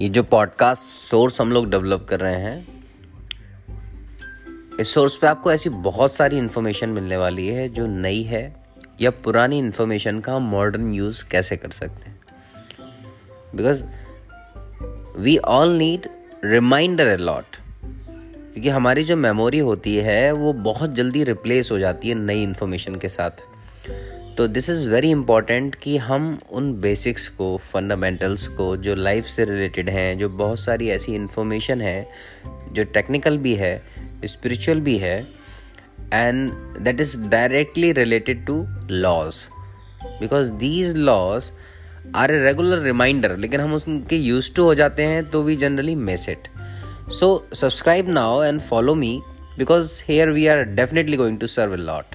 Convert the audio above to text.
ये जो podcast source हम लोग डेवलप कर रहे हैं, इस सोर्स पे आपको ऐसी बहुत सारी इन्फॉर्मेशन मिलने वाली है जो नई है या पुरानी इन्फॉर्मेशन का हम मॉडर्न यूज़ कैसे कर सकते हैं। Because we all need reminder a lot क्योंकि हमारी जो मेमोरी होती है, वो बहुत जल्दी रिप्लेस हो जाती है नई इन्फॉर्मेशन के साथ। तो दिस इज़ वेरी इंपॉर्टेंट कि हम उन बेसिक्स को फंडामेंटल्स को, जो लाइफ से रिलेटेड हैं, जो बहुत सारी ऐसी इन्फॉर्मेशन है, जो टेक्निकल भी है स्पिरिचुअल भी है and that is directly related to laws because these laws are a regular reminder लेकिन हम उसके यूज़ टू हो जाते हैं तो we generally miss it so subscribe now and follow me because here we are definitely going to serve a lot.